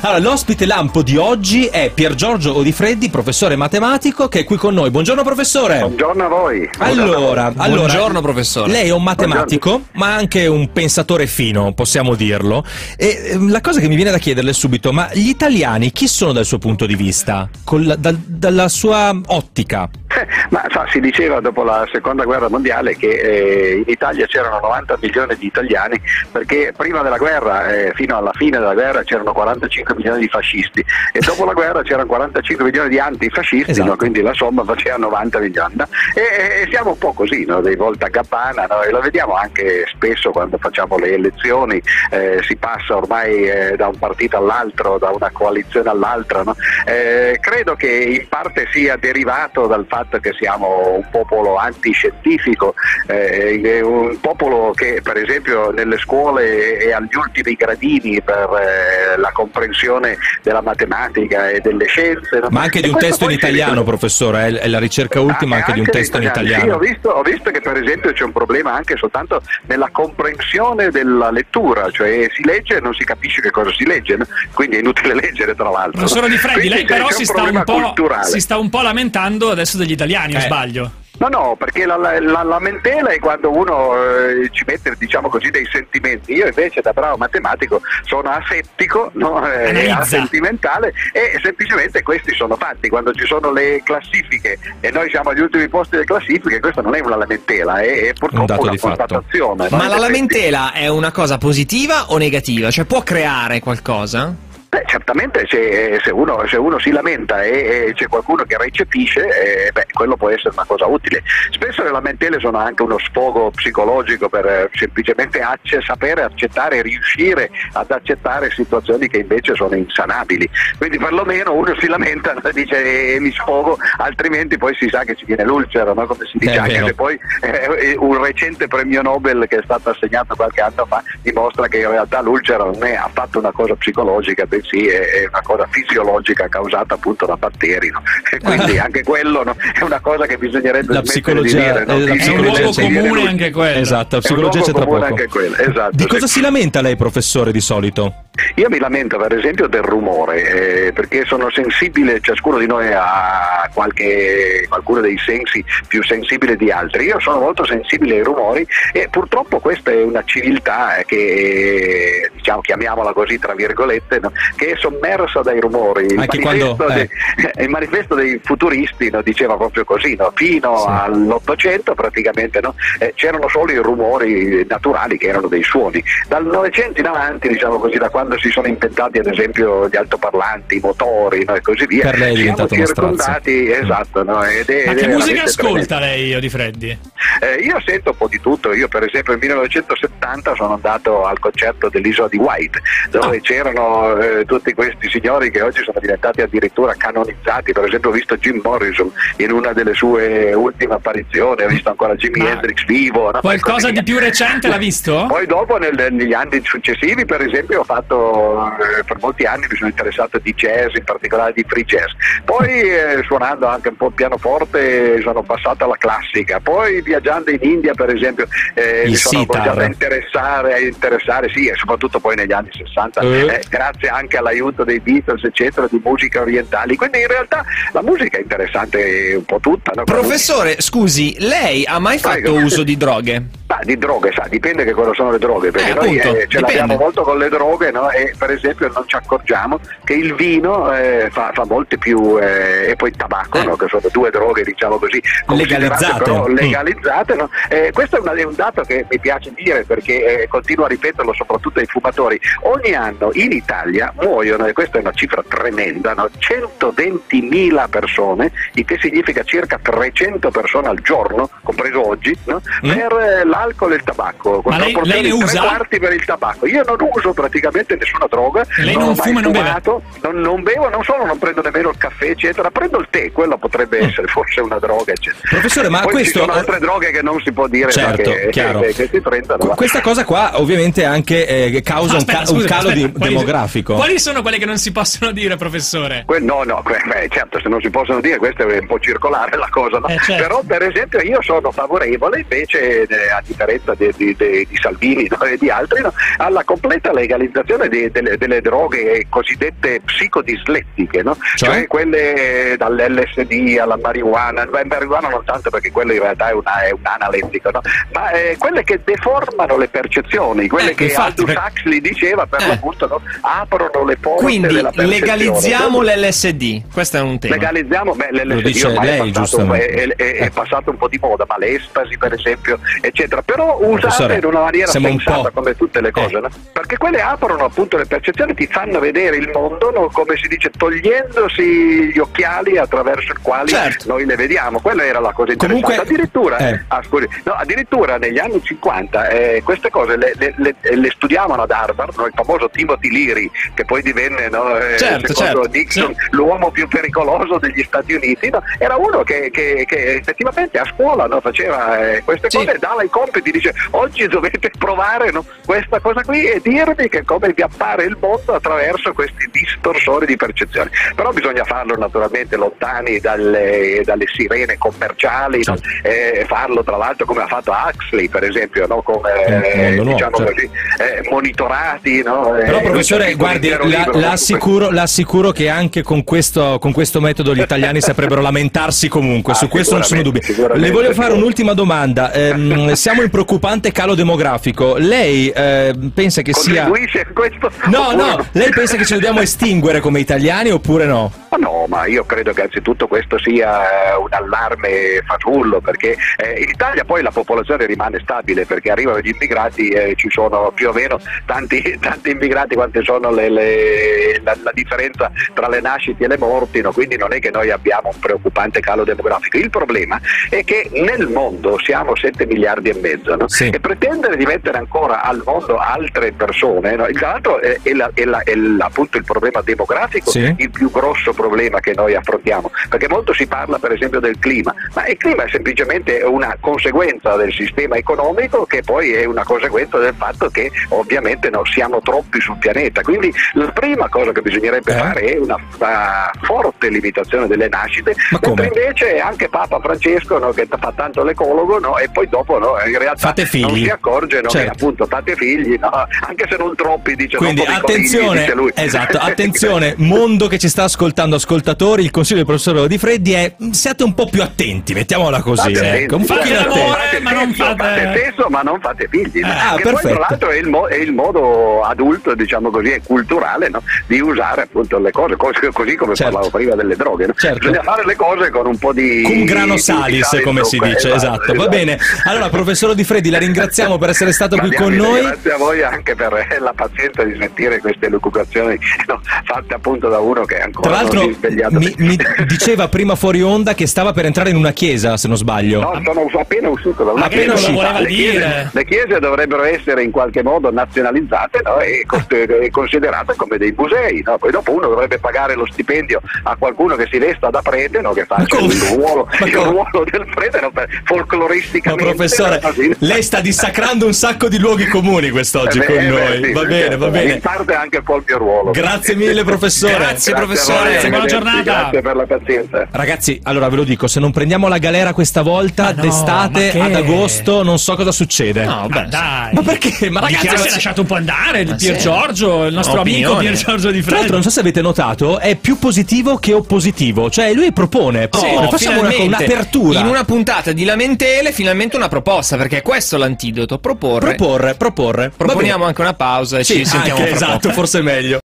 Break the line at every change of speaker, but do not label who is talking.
Allora, l'ospite lampo di oggi è Pier Giorgio Odifreddi, professore matematico, che è qui con noi. Buongiorno professore.
Buongiorno a voi.
Allora, allora
Buongiorno professore.
lei è un matematico, ma anche un pensatore fino, possiamo dirlo. E ehm, la cosa che mi viene da chiederle subito, ma gli italiani chi sono dal suo punto di vista? Col- dal- dalla sua ottica?
Ma sa, si diceva dopo la seconda guerra mondiale che eh, in Italia c'erano 90 milioni di italiani perché prima della guerra, eh, fino alla fine della guerra, c'erano 45 milioni di fascisti e dopo la guerra c'erano 45 milioni di antifascisti,
Esatto.
no? quindi la somma faceva 90 milioni. no? E, e siamo un po' così, no? dei volta a gabbana, no? e lo vediamo anche spesso quando facciamo le elezioni, eh, si passa ormai eh, da un partito all'altro, da una coalizione all'altra. no? Eh, credo che in parte sia derivato dal fatto che siamo un popolo antiscientifico, eh, un popolo che per esempio nelle scuole è agli ultimi gradini per eh, la comprensione della matematica e delle scienze. no?
Ma anche di un testo in italiano, professore, è, la ricerca ultima
Ah,
anche di un testo in
Sì,
italiano.
ho visto, ho visto che per esempio c'è un problema anche soltanto nella comprensione della lettura, cioè si legge e non si capisce che cosa si legge, no? quindi è inutile leggere tra l'altro.
Professore Di Freddi, lei però si sta, si sta un po' lamentando adesso degli italiani, o
Eh.
sbaglio?
No, no, perché la, la- la lamentela è quando uno eh, ci mette, diciamo così, dei sentimenti. Io invece da bravo matematico sono asettico, no? Eh, asentimentale e semplicemente questi sono fatti. Quando ci sono le classifiche e noi siamo agli ultimi posti delle classifiche, questa non è una lamentela, è, è purtroppo
Un dato
una constatazione. no?
Ma la lamentela è una cosa positiva o negativa? Cioè può creare qualcosa?
Beh, certamente se, se uno, se uno si lamenta e, e c'è qualcuno che recepisce, eh, beh, quello può essere una cosa utile. Spesso le lamentele sono anche uno sfogo psicologico per eh, semplicemente acce- sapere accettare riuscire ad accettare situazioni che invece sono insanabili. Quindi perlomeno uno si lamenta e dice eh, mi sfogo, altrimenti poi si sa che ci viene l'ulcera, no? come si dice, anche se poi eh, un recente premio Nobel che è stato assegnato qualche anno fa dimostra che in realtà l'ulcera non è affatto una cosa psicologica, bensì è, una cosa fisiologica causata appunto da batteri. no? E quindi anche quello no, è una cosa che bisognerebbe
La psicologia-
di dire. no?
eh, la
Sì,
È un
psicologia
luogo comune anche quello.
Esatto, la psicologia c'è tra
comune
poco.
anche quello, esatto,
Di cosa
sì.
si lamenta lei, professore, di solito?
Io mi lamento per esempio del rumore, eh, perché sono sensibile, ciascuno di noi ha qualche, qualcuno dei sensi più sensibile di altri. Io sono molto sensibile ai rumori e purtroppo questa è una civiltà eh, che, diciamo, chiamiamola così tra virgolette, no, che è sommersa dai rumori. Il
Anche
manifesto,
quando-
dei, il manifesto dei futuristi no, diceva proprio così, no, fino
Sì.
all'Ottocento praticamente no, eh, c'erano solo i rumori naturali che erano dei suoni. Dal Novecento in avanti, diciamo così, da quando si sono inventati ad esempio gli altoparlanti, i motori no, e così via,
Per lei è
siamo
diventato una
circondati, esatto, no, ed è,
Ma che
è
musica
veramente tremendo.
ascolta lei, Io Di Freddi?
Eh, io sento un po' di tutto, io per esempio nel 1970 sono andato al concerto dell'isola di White, dove
Ah.
c'erano eh, tutti questi signori che oggi sono diventati addirittura canonizzati, per esempio ho visto Jim Morrison in una delle sue ultime apparizioni, ho visto ancora Jimi
Ma
Hendrix vivo. no?
Qualcosa di più recente l'ha visto?
Poi dopo nel- negli anni successivi per esempio ho fatto eh, per molti anni mi sono interessato di jazz, in particolare di free jazz. Poi eh, suonando anche un po' il pianoforte sono passato alla classica, poi viaggiando in India per esempio eh, mi sono cominciato a interessare, a interessare sì, e soprattutto poi negli anni 60,
Eh.
eh, grazie anche all'aiuto dei Beatles eccetera, di musica orientali. Quindi in realtà la musica è interessante un po' tutta. no?
Professore, scusi, lei ha mai fatto
Prego.
uso di droghe?
Ma di droghe, sa, dipende che cosa sono le droghe, perché
Eh,
noi
appunto,
eh, ce l'abbiamo molto con le droghe no? e per esempio non ci accorgiamo che il vino eh, fa, fa molte più, eh, e poi il tabacco,
Eh.
no? che sono due droghe diciamo così,
Legalizzate.
però
Mm.
legalizzate. no? Eh, questo è, una- è un dato che mi piace dire perché continuo a ripeterlo soprattutto ai fumatori. Ogni anno in Italia muoiono, e questa è una cifra tremenda, no? 120.000 persone, il che significa circa 300 persone al giorno, compreso oggi, no?
Mm.
per eh, l'alcol e il tabacco. con
Ma lei- lei ne
tre
usa?
quarti per il tabacco. Io non uso praticamente nessuna droga,
Lei
non
non fuma e non beve?
non, non bevo, non solo non prendo nemmeno il caffè, eccetera, prendo il tè, quello potrebbe essere forse una droga, eccetera.
Mm. Professore, ma
Poi
questo-
ci sono altre droghe che non si può dire
Certo,
che,
chiaro.
che, che si prendono.
Questa cosa qua ovviamente anche eh, causa un,
Aspetta,
ca- un
scusi,
calo
aspetta,
di-
quali-
demografico.
Quali sono quelle che non si possono dire, professore?
Que- no, no, que- beh, certo, se non si possono dire, questa è un po' circolare la cosa, no?
Eh, certo.
però per esempio io sono favorevole invece eh, a differenza di, di- di- di Salvini no, e di altri, no, alla completa legalizzazione delle, delle droghe cosiddette psicodislettiche, no?
Cioè?
quelle dall'LSD alla marijuana, beh, marijuana non tanto perché quello in realtà è, una, è un analettico, no? ma eh, quelle che deformano le percezioni, quelle
Eh,
che
infatti,
Aldous Huxley diceva per
Eh.
l'appunto, no? aprono le porte
Quindi
della percezione.
legalizziamo l'LSD. Questo è un tema.
Legalizziamo, beh,
Lo
l'LSD
dice
ormai
lei,
è, passato,
giustamente.
è, è- è passato un po' di moda, ma l'estasi per esempio, eccetera, però usate in una maniera sensata come tutte le cose,
Eh.
no? perché quelle aprono appunto le percezioni, ti fanno vedere il mondo, no? come si dice, togliendosi gli occhiali attraverso i quali
Certo.
noi le vediamo, quella era la cosa interessante.
Comunque-
addirittura,
eh.
ah, scusi, no, addirittura negli anni 50 eh, queste cose le, le- le- le studiavano ad Harvard, no? il famoso Timothy Leary, che poi divenne no, eh,
Certo,
secondo
certo,
Nixon l'uomo più pericoloso degli Stati Uniti, era uno che, che- che effettivamente a scuola no, faceva eh, queste
Sì.
cose, dava i compiti, dice oggi dovete provare no, questa cosa qui e dirmi che come vi appare il mondo attraverso questi distorsori di percezione. Però bisogna farlo naturalmente lontani dalle, dalle sirene commerciali, no? Eh, farlo tra l'altro come ha fatto Huxley per esempio, no? come eh,
nuovo,
diciamo
certo.
così, eh, monitorati. No?
Però
Eh,
professore, guardi, la,
libro
la
su
assicuro, la assicuro che anche con questo, con questo metodo gli italiani saprebbero lamentarsi comunque,
Ah,
su questo non sono dubbi. Le voglio fare un'ultima domanda. Ehm, siamo in preoccupante calo demografico. Lei eh, pensa che sia...
Contribuisce questo?
No, no, lei pensa che ci dobbiamo estinguere come italiani oppure no?
Ma no, ma io credo che anzitutto questo sia eh, un allarme fasullo perché eh, in Italia poi la popolazione rimane stabile perché arrivano gli immigrati e ci sono più o meno tanti, tanti immigrati quante sono le- le- la, la differenza tra le nascite e le morti, no? quindi non è che noi abbiamo un preoccupante calo demografico. Il problema è che nel mondo siamo 7 miliardi e mezzo no?
Sì.
e pretendere di mettere ancora al mondo altre persone, no? tra l'altro è, è la- è la- è appunto il problema demografico
Sì.
il più grosso problema che noi affrontiamo, perché molto si parla per esempio del clima, ma il clima è semplicemente una conseguenza del sistema economico che poi è una conseguenza del fatto che ovviamente no, siamo troppi sul pianeta, quindi la prima cosa che bisognerebbe
Eh?
fare è una, una forte limitazione delle nascite,
Ma come?
mentre invece anche Papa Francesco no, che fa tanto l'ecologo no, e poi dopo no, in realtà non si accorge no, che
Certo.
appunto fate figli, anche se non troppi, dice
Quindi
non i conigli,
attenzione,
dice
esatto, attenzione, mondo che ci sta ascoltando, ascoltatori, il consiglio del professor Di Freddi è mm, siate un po' più attenti, mettiamola così,
Fate
ecco, un pochino
fate
attenti.
l'amore, ma non
sesso,
fate-
sesso, ma non fate figli.
Ah,
che poi
perfetto.
tra l'altro è il, mo- è il modo adulto, diciamo così, e culturale no? di usare appunto le cose, così, così come
Certo.
parlavo prima delle droghe. no?
Certo.
Bisogna fare le cose con un po' di...
Cum grano salis,
sale in
come si dice, esatto. Va bene. Allora, professor Di Freddi, la ringraziamo per essere stato
Ma
qui con noi.
Grazie a voi anche per eh, la pazienza di sentire queste lucubrazioni no, fatte appunto da uno che ancora
Tra l'altro,
svegliato.
mi, mi diceva prima fuori onda che stava per entrare in una chiesa, se non sbaglio.
No, sono appena uscito da una
Appena
chiesa.
uscito.
voleva
le, chiese,
dire.
le chiese dovrebbero essere in qualche modo nazionalizzate no? e, cos- e considerate come dei musei. no? Poi dopo uno dovrebbe pagare lo stipendio a qualcuno che si vesta da prete, no? che faccia il ruolo,
Ma
il ruolo del prete no? per-
Ma
folcloristicamente.
professore, lei sta dissacrando un sacco di luoghi comuni quest'oggi
Eh beh,
con
eh beh,
noi.
sì,
Va
sì,
bene,
certo.
va bene.
In parte anche un po' il mio ruolo.
Grazie mille, professore.
Grazie,
a
professore.
Buona
arrivederci,
giornata.
Grazie per la pazienza.
Ragazzi, allora ve lo dico, se non prendiamo la galera questa volta,
Ma no,
d'estate ad agosto, non so cosa succede.
No,
Ma
beh,
dai.
Ma perché? Ma ragazzi,
si è lasciato un po' andare il Pier
sì.
Giorgio, il nostro amico
Opinione.
Pier Giorgio di
Tra l'altro, non so se avete notato, è più positivo che oppositivo. Cioè, lui propone, propone,
Oh,
facciamo una, un'apertura.
In una puntata di lamentele, finalmente una proposta, perché questo è l'antidoto. Proporre.
Proporre, proporre.
Proponiamo anche una pausa e
Sì,
ci sentiamo
anche, esatto, forse è meglio.